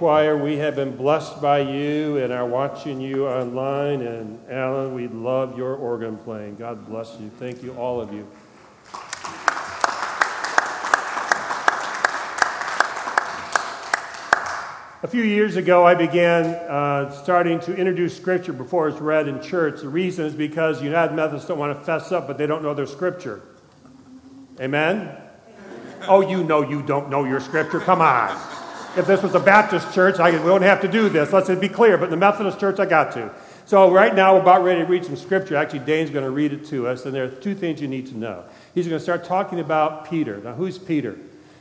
Choir, we have been blessed by you and are watching you online. And Alan, we love your organ playing. God bless you. Thank you, all of you. A few years ago, I began uh, starting to introduce Scripture before it's read in church. The reason is because United Methodists don't want to fess up, but they don't know their Scripture. Amen? Oh, you know you don't know your Scripture. Come on. If this was a Baptist church, I wouldn't have to do this. Let's be clear. But in the Methodist church, I got to. So right now, we're about ready to read some Scripture. Actually, Dane's going to read it to us, and there are two things you need to know. He's going to start talking about Peter. Now, who's Peter?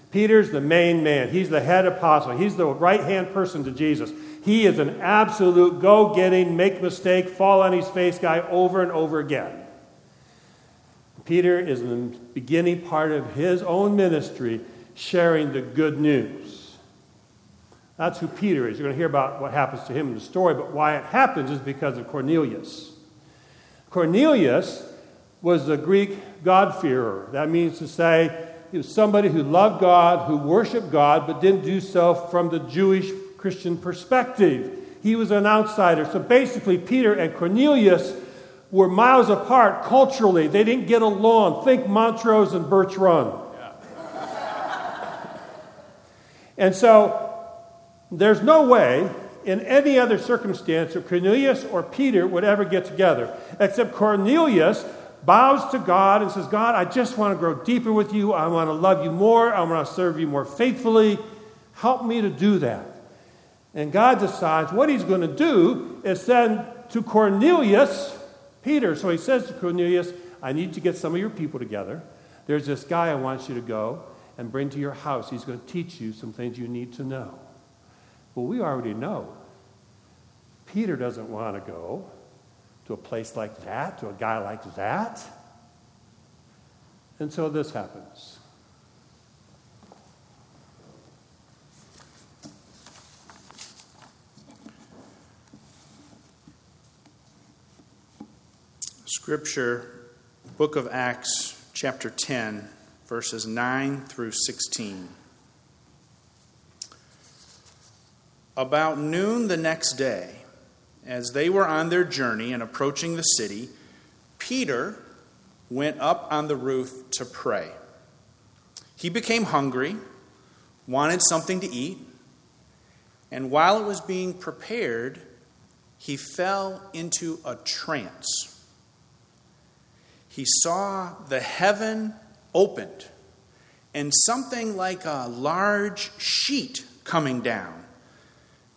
Peter's the main man. He's the head apostle. He's the right hand person to Jesus. He is an absolute go getting, make mistake, fall on his face guy over and over again. Peter is in the beginning part of his own ministry sharing the good news. That's who Peter is. You're going to hear about what happens to him in the story, but why it happens is because of Cornelius. Cornelius was the Greek God-fearer. That means to say, he was somebody who loved God, who worshiped God, but didn't do so from the Jewish Christian perspective. He was an outsider. So basically, Peter and Cornelius were miles apart culturally. They didn't get along. Think Montrose and Birch Run. Yeah. and so there's no way in any other circumstance that Cornelius or Peter would ever get together, except Cornelius bows to God and says, God, I just want to grow deeper with you. I want to love you more. I want to serve you more faithfully. Help me to do that. And God decides what he's going to do is send to Cornelius Peter. So he says to Cornelius, I need to get some of your people together. There's this guy I want you to go and bring to your house. He's going to teach you some things you need to know. Well, we already know. Peter doesn't want to go to a place like that, to a guy like that. And so this happens. Scripture, Book of Acts, chapter 10, verses 9 through 16. About noon the next day, as they were on their journey and approaching the city, Peter went up on the roof to pray. He became hungry, wanted something to eat, and while it was being prepared, he fell into a trance. He saw the heaven opened and something like a large sheet coming down,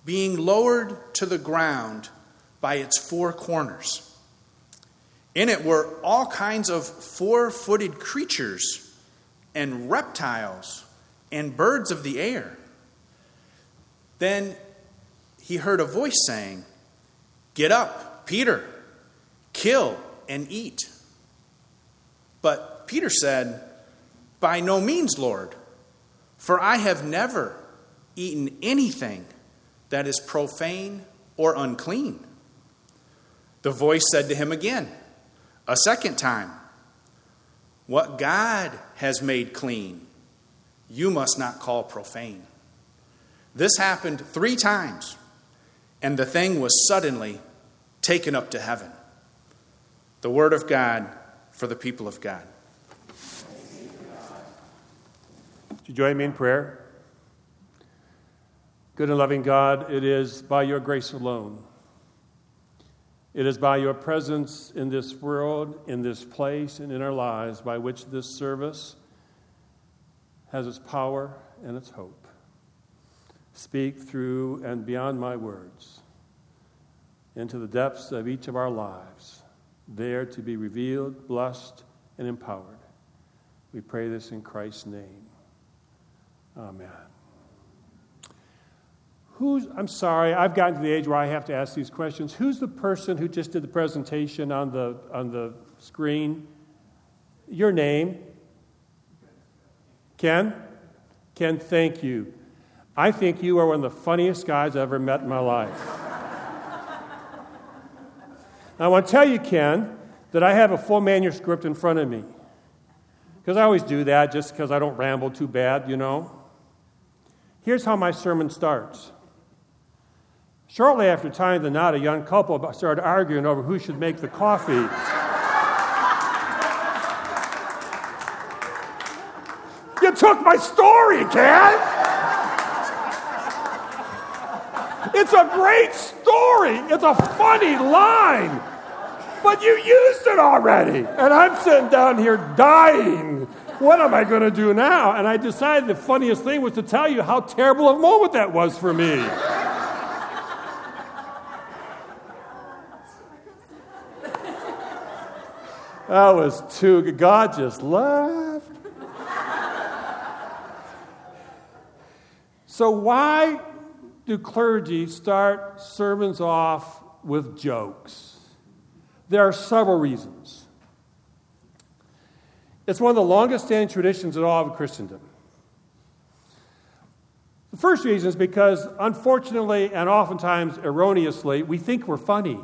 being lowered to the ground by its four corners. In it were all kinds of four footed creatures and reptiles and birds of the air. Then he heard a voice saying, Get up, Peter, kill and eat. But Peter said, By no means, Lord, for I have never eaten anything that is profane or unclean. The voice said to him again, a second time, What God has made clean, you must not call profane. This happened three times, and the thing was suddenly taken up to heaven. The word of God for the people of God. Would you join me in prayer? Good and loving God, it is by your grace alone it is by your presence in this world, in this place, and in our lives by which this service has its power and its hope. Speak through and beyond my words into the depths of each of our lives, there to be revealed, blessed, and empowered. We pray this in Christ's name. Amen. Who's, I'm sorry, I've gotten to the age where I have to ask these questions. Who's the person who just did the presentation on the, on the screen? Your name? Ken? Ken, thank you. I think you are one of the funniest guys I've ever met in my life. I want to tell you, Ken, that I have a full manuscript in front of me. Because I always do that just because I don't ramble too bad, you know. Here's how my sermon starts Shortly after tying the knot, a young couple started arguing over who should make the coffee. you took my story, Ken! It's a great story. It's a funny line. But you used it already. And I'm sitting down here dying. What am I going to do now? And I decided the funniest thing was to tell you how terrible a moment that was for me. That was too good. God just laughed. so, why do clergy start sermons off with jokes? There are several reasons. It's one of the longest standing traditions in all of Christendom. The first reason is because, unfortunately and oftentimes erroneously, we think we're funny.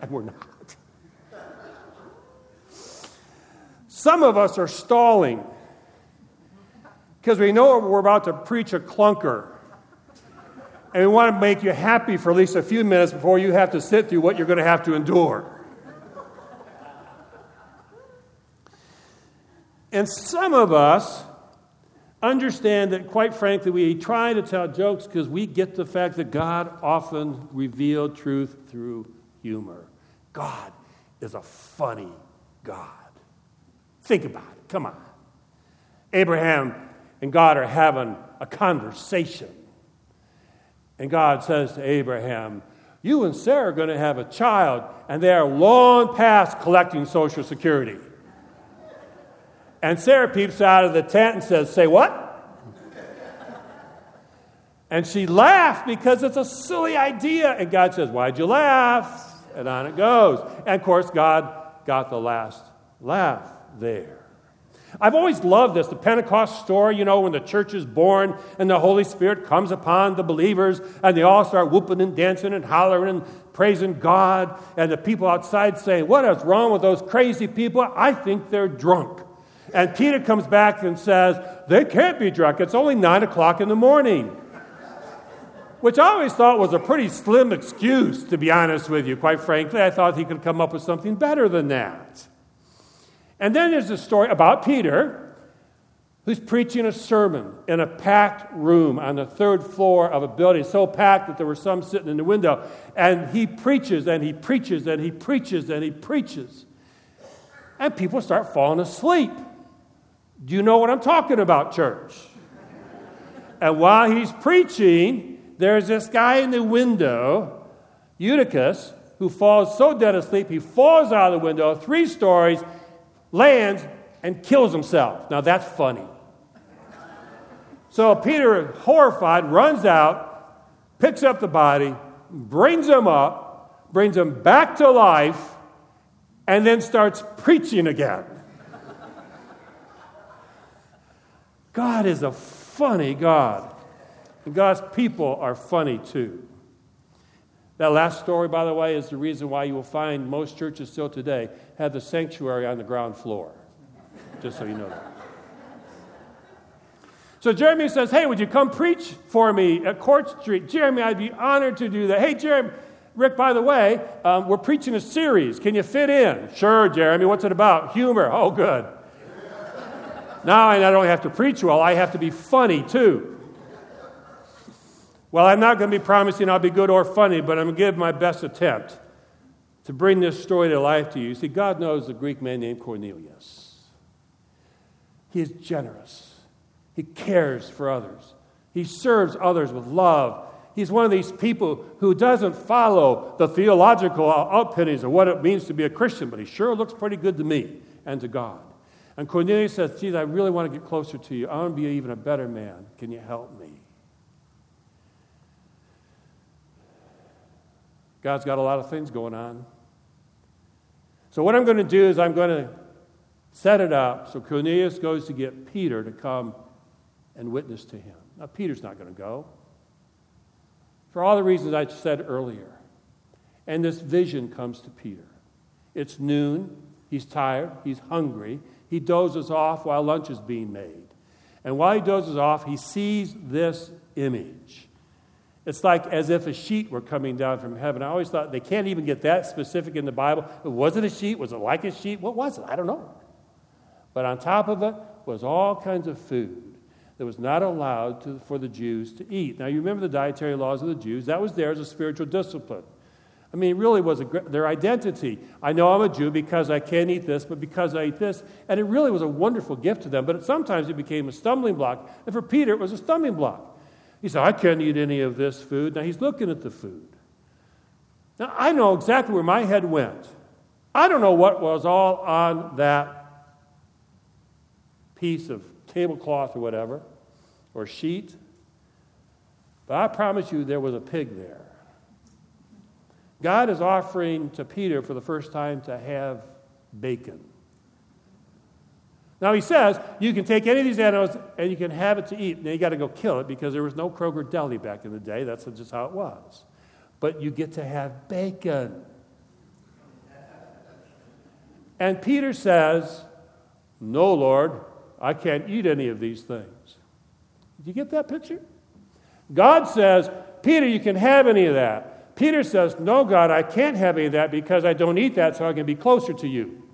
and we're not. Some of us are stalling because we know we're about to preach a clunker and we want to make you happy for at least a few minutes before you have to sit through what you're going to have to endure. And some of us understand that, quite frankly, we try to tell jokes because we get the fact that God often revealed truth through humor. God is a funny God. Think about it. Come on. Abraham and God are having a conversation. And God says to Abraham, You and Sarah are going to have a child, and they are long past collecting Social Security. And Sarah peeps out of the tent and says, Say what? And she laughed because it's a silly idea. And God says, Why'd you laugh? And on it goes. And of course, God got the last laugh there. I've always loved this the Pentecost story, you know, when the church is born and the Holy Spirit comes upon the believers and they all start whooping and dancing and hollering and praising God. And the people outside say, What is wrong with those crazy people? I think they're drunk. And Peter comes back and says, They can't be drunk. It's only nine o'clock in the morning. Which I always thought was a pretty slim excuse, to be honest with you. Quite frankly, I thought he could come up with something better than that. And then there's a story about Peter who's preaching a sermon in a packed room on the third floor of a building, so packed that there were some sitting in the window. And he preaches and he preaches and he preaches and he preaches. And people start falling asleep. Do you know what I'm talking about, church? and while he's preaching, there's this guy in the window, Eutychus, who falls so dead asleep, he falls out of the window, three stories, lands, and kills himself. Now that's funny. So Peter, horrified, runs out, picks up the body, brings him up, brings him back to life, and then starts preaching again. God is a funny God. And God's people are funny too. That last story, by the way, is the reason why you will find most churches still today have the sanctuary on the ground floor. Just so you know that. So Jeremy says, Hey, would you come preach for me at Court Street? Jeremy, I'd be honored to do that. Hey, Jeremy, Rick, by the way, um, we're preaching a series. Can you fit in? Sure, Jeremy. What's it about? Humor. Oh, good. now I not only have to preach well, I have to be funny too. Well, I'm not going to be promising I'll be good or funny, but I'm going to give my best attempt to bring this story to life to you. See, God knows a Greek man named Cornelius. He is generous, he cares for others, he serves others with love. He's one of these people who doesn't follow the theological outpinnings of what it means to be a Christian, but he sure looks pretty good to me and to God. And Cornelius says, Geez, I really want to get closer to you. I want to be even a better man. Can you help me? God's got a lot of things going on. So, what I'm going to do is I'm going to set it up so Cornelius goes to get Peter to come and witness to him. Now, Peter's not going to go for all the reasons I said earlier. And this vision comes to Peter. It's noon. He's tired. He's hungry. He dozes off while lunch is being made. And while he dozes off, he sees this image. It's like as if a sheet were coming down from heaven. I always thought they can't even get that specific in the Bible. It wasn't a sheet? Was it like a sheet? What was it? I don't know. But on top of it was all kinds of food that was not allowed to, for the Jews to eat. Now, you remember the dietary laws of the Jews. That was there as a spiritual discipline. I mean, it really was a, their identity. I know I'm a Jew because I can't eat this, but because I eat this. And it really was a wonderful gift to them, but it, sometimes it became a stumbling block. And for Peter, it was a stumbling block. He said, I can't eat any of this food. Now he's looking at the food. Now, I know exactly where my head went. I don't know what was all on that piece of tablecloth or whatever, or sheet, but I promise you there was a pig there. God is offering to Peter for the first time to have bacon. Now he says you can take any of these animals and you can have it to eat. Now you got to go kill it because there was no Kroger deli back in the day. That's just how it was. But you get to have bacon. And Peter says, No, Lord, I can't eat any of these things. Do you get that picture? God says, Peter, you can have any of that. Peter says, No, God, I can't have any of that because I don't eat that so I can be closer to you.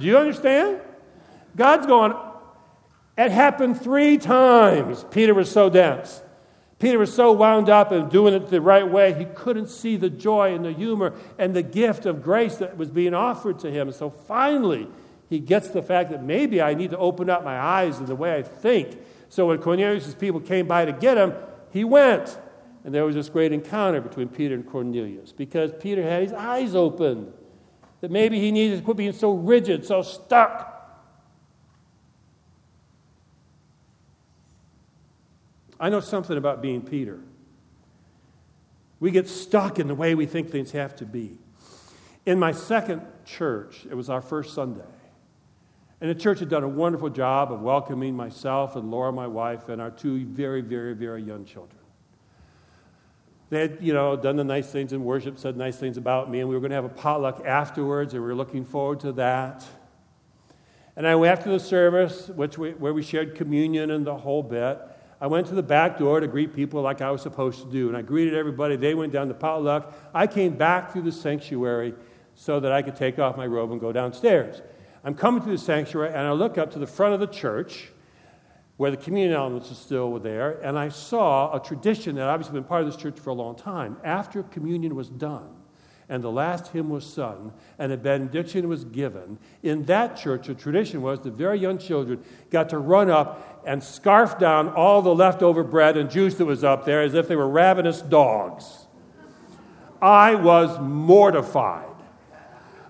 Do you understand? God's going, it happened three times. Peter was so dense. Peter was so wound up and doing it the right way, he couldn't see the joy and the humor and the gift of grace that was being offered to him. So finally, he gets the fact that maybe I need to open up my eyes in the way I think. So when Cornelius' people came by to get him, he went. And there was this great encounter between Peter and Cornelius because Peter had his eyes opened. That maybe he needed to quit being so rigid, so stuck. I know something about being Peter. We get stuck in the way we think things have to be. In my second church, it was our first Sunday. And the church had done a wonderful job of welcoming myself and Laura, my wife, and our two very, very, very young children. They had, you know, done the nice things in worship, said nice things about me, and we were going to have a potluck afterwards, and we were looking forward to that. And I went after the service, which we, where we shared communion and the whole bit. I went to the back door to greet people like I was supposed to do, and I greeted everybody. They went down the potluck. I came back through the sanctuary so that I could take off my robe and go downstairs. I'm coming to the sanctuary, and I look up to the front of the church where the communion elements are still there, and I saw a tradition that obviously been part of this church for a long time. After communion was done, and the last hymn was sung, and a benediction was given, in that church, a tradition was the very young children got to run up and scarf down all the leftover bread and juice that was up there as if they were ravenous dogs. I was mortified.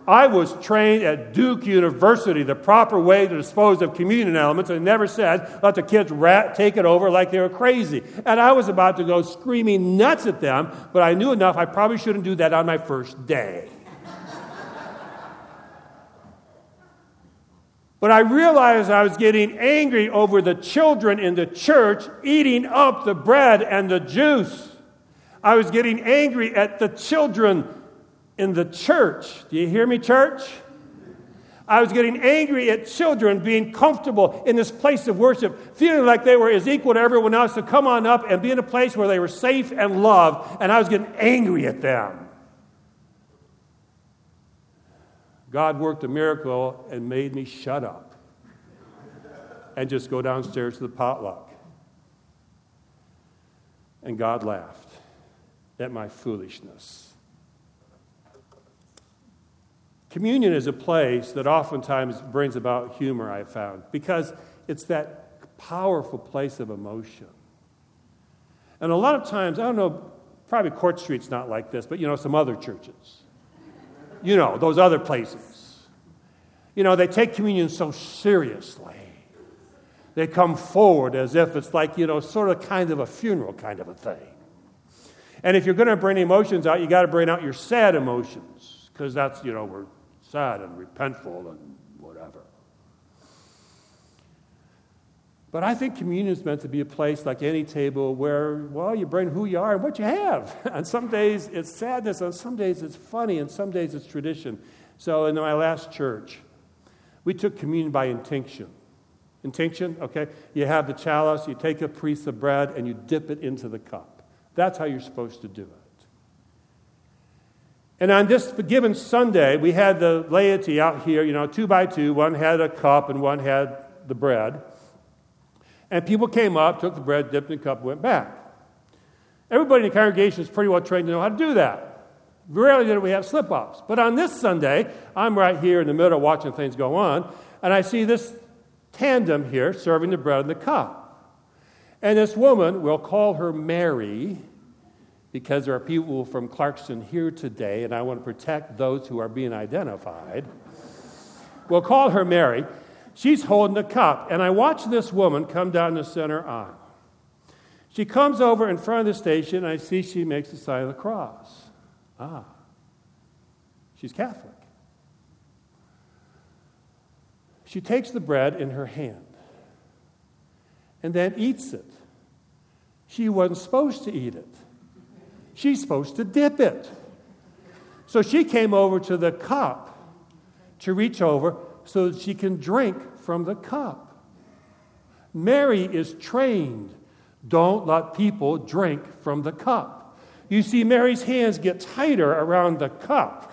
I was trained at Duke University the proper way to dispose of communion elements and never said, let the kids rat, take it over like they were crazy. And I was about to go screaming nuts at them, but I knew enough I probably shouldn't do that on my first day. But I realized I was getting angry over the children in the church eating up the bread and the juice. I was getting angry at the children in the church. Do you hear me, church? I was getting angry at children being comfortable in this place of worship, feeling like they were as equal to everyone else to come on up and be in a place where they were safe and loved, and I was getting angry at them. God worked a miracle and made me shut up and just go downstairs to the potluck. And God laughed at my foolishness. Communion is a place that oftentimes brings about humor, I've found, because it's that powerful place of emotion. And a lot of times, I don't know, probably Court Street's not like this, but you know, some other churches. You know, those other places. You know, they take communion so seriously. They come forward as if it's like, you know, sort of kind of a funeral kind of a thing. And if you're going to bring emotions out, you got to bring out your sad emotions because that's, you know, we're sad and repentful and whatever. But I think communion is meant to be a place like any table where, well, you bring who you are and what you have. And some days it's sadness, and some days it's funny, and some days it's tradition. So in my last church, we took communion by intinction. Intinction, okay? You have the chalice, you take a piece of bread, and you dip it into the cup. That's how you're supposed to do it. And on this given Sunday, we had the laity out here, you know, two by two. One had a cup and one had the bread. And people came up, took the bread, dipped in the cup, went back. Everybody in the congregation is pretty well trained to know how to do that. Rarely do we have slip ups. But on this Sunday, I'm right here in the middle watching things go on, and I see this tandem here serving the bread and the cup. And this woman, we'll call her Mary, because there are people from Clarkston here today, and I want to protect those who are being identified. We'll call her Mary. She's holding the cup, and I watch this woman come down the center aisle. She comes over in front of the station, and I see she makes the sign of the cross. Ah, she's Catholic. She takes the bread in her hand and then eats it. She wasn't supposed to eat it. She's supposed to dip it. So she came over to the cup to reach over so that she can drink from the cup. Mary is trained. Don't let people drink from the cup. You see, Mary's hands get tighter around the cup.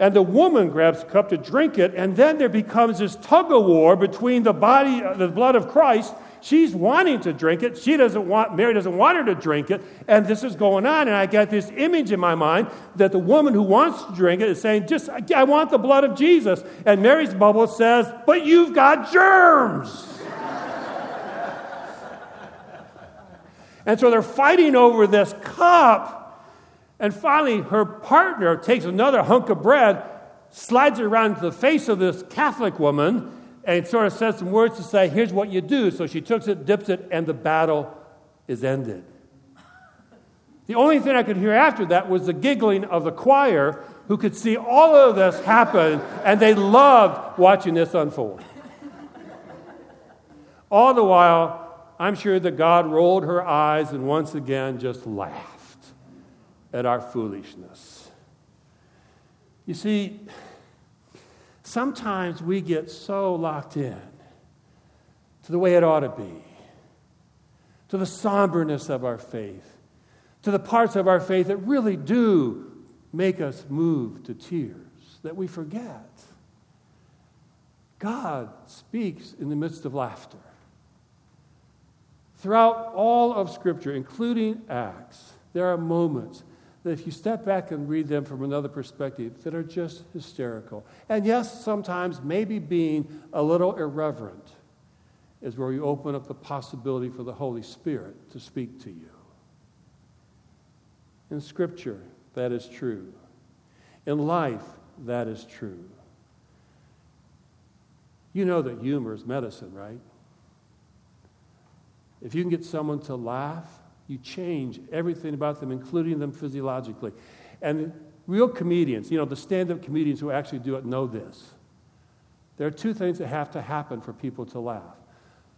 And the woman grabs the cup to drink it, and then there becomes this tug of war between the body, the blood of Christ She's wanting to drink it. She doesn't want, Mary doesn't want her to drink it. And this is going on. And I get this image in my mind that the woman who wants to drink it is saying, just, I want the blood of Jesus. And Mary's bubble says, but you've got germs. and so they're fighting over this cup. And finally, her partner takes another hunk of bread, slides it around the face of this Catholic woman, and sort of says some words to say, here's what you do. So she took it, dips it, and the battle is ended. The only thing I could hear after that was the giggling of the choir who could see all of this happen, and they loved watching this unfold. All the while, I'm sure that God rolled her eyes and once again just laughed at our foolishness. You see, sometimes we get so locked in to the way it ought to be, to the somberness of our faith, to the parts of our faith that really do make us move to tears, that we forget. God speaks in the midst of laughter. Throughout all of Scripture, including Acts, there are moments that if you step back and read them from another perspective, that are just hysterical. And yes, sometimes maybe being a little irreverent is where you open up the possibility for the Holy Spirit to speak to you. In Scripture, that is true. In life, that is true. You know that humor is medicine, right? If you can get someone to laugh, you change everything about them, including them physiologically. And real comedians, you know, the stand up comedians who actually do it know this. There are two things that have to happen for people to laugh.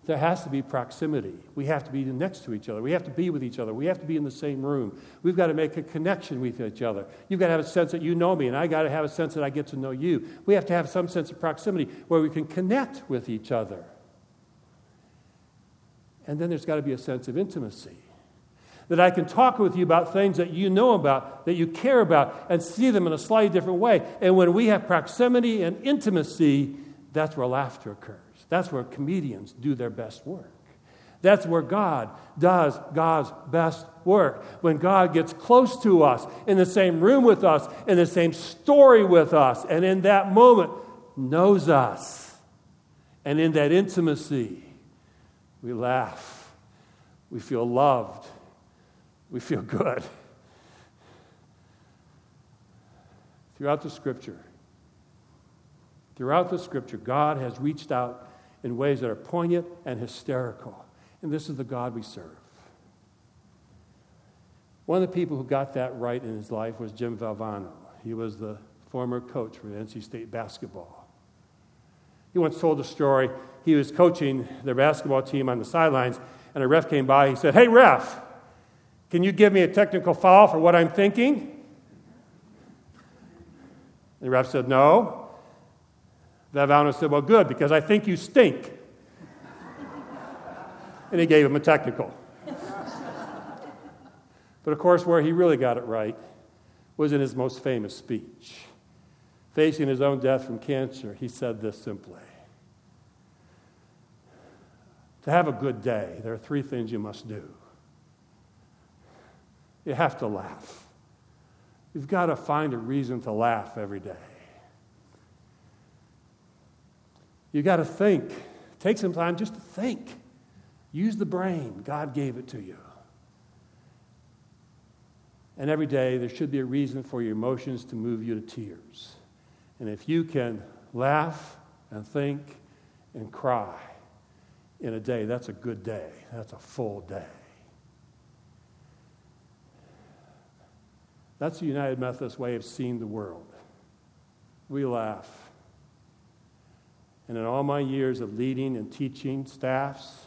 There has to be proximity. We have to be next to each other. We have to be with each other. We have to be in the same room. We've got to make a connection with each other. You've got to have a sense that you know me, and I got to have a sense that I get to know you. We have to have some sense of proximity where we can connect with each other. And then there's got to be a sense of intimacy that I can talk with you about things that you know about, that you care about, and see them in a slightly different way. And when we have proximity and intimacy, that's where laughter occurs. That's where comedians do their best work. That's where God does God's best work. When God gets close to us, in the same room with us, in the same story with us, and in that moment knows us. And in that intimacy, we laugh, we feel loved, we feel good. Throughout the scripture, throughout the scripture, God has reached out in ways that are poignant and hysterical. And this is the God we serve. One of the people who got that right in his life was Jim Valvano. He was the former coach for NC State basketball. He once told a story. He was coaching their basketball team on the sidelines, and a ref came by. He said, Hey, ref, can you give me a technical foul for what I'm thinking? The ref said, No. Valvano said, Well, good, because I think you stink. and he gave him a technical. but of course, where he really got it right was in his most famous speech. Facing his own death from cancer, he said this simply To have a good day, there are three things you must do. You have to laugh. You've got to find a reason to laugh every day. You've got to think. Take some time just to think. Use the brain. God gave it to you. And every day, there should be a reason for your emotions to move you to tears. And if you can laugh and think and cry in a day, that's a good day. That's a full day. That's the United Methodist way of seeing the world. We laugh. And in all my years of leading and teaching staffs,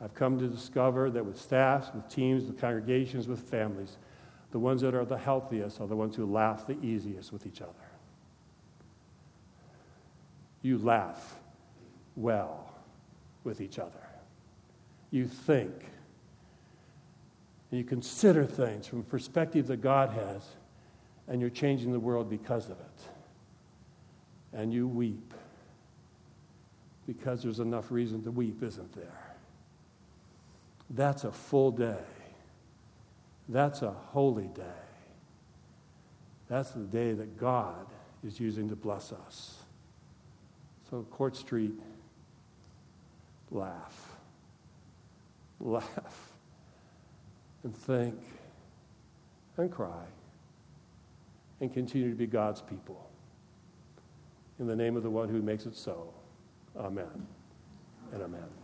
I've come to discover that with staffs, with teams, with congregations, with families, the ones that are the healthiest are the ones who laugh the easiest with each other. You laugh well with each other. You think and you consider things from a perspective that God has, and you're changing the world because of it. And you weep because there's enough reason to weep, isn't there? That's a full day. That's a holy day. That's the day that God is using to bless us. So, Court Street, laugh. Laugh and think and cry and continue to be God's people. In the name of the one who makes it so. Amen and amen.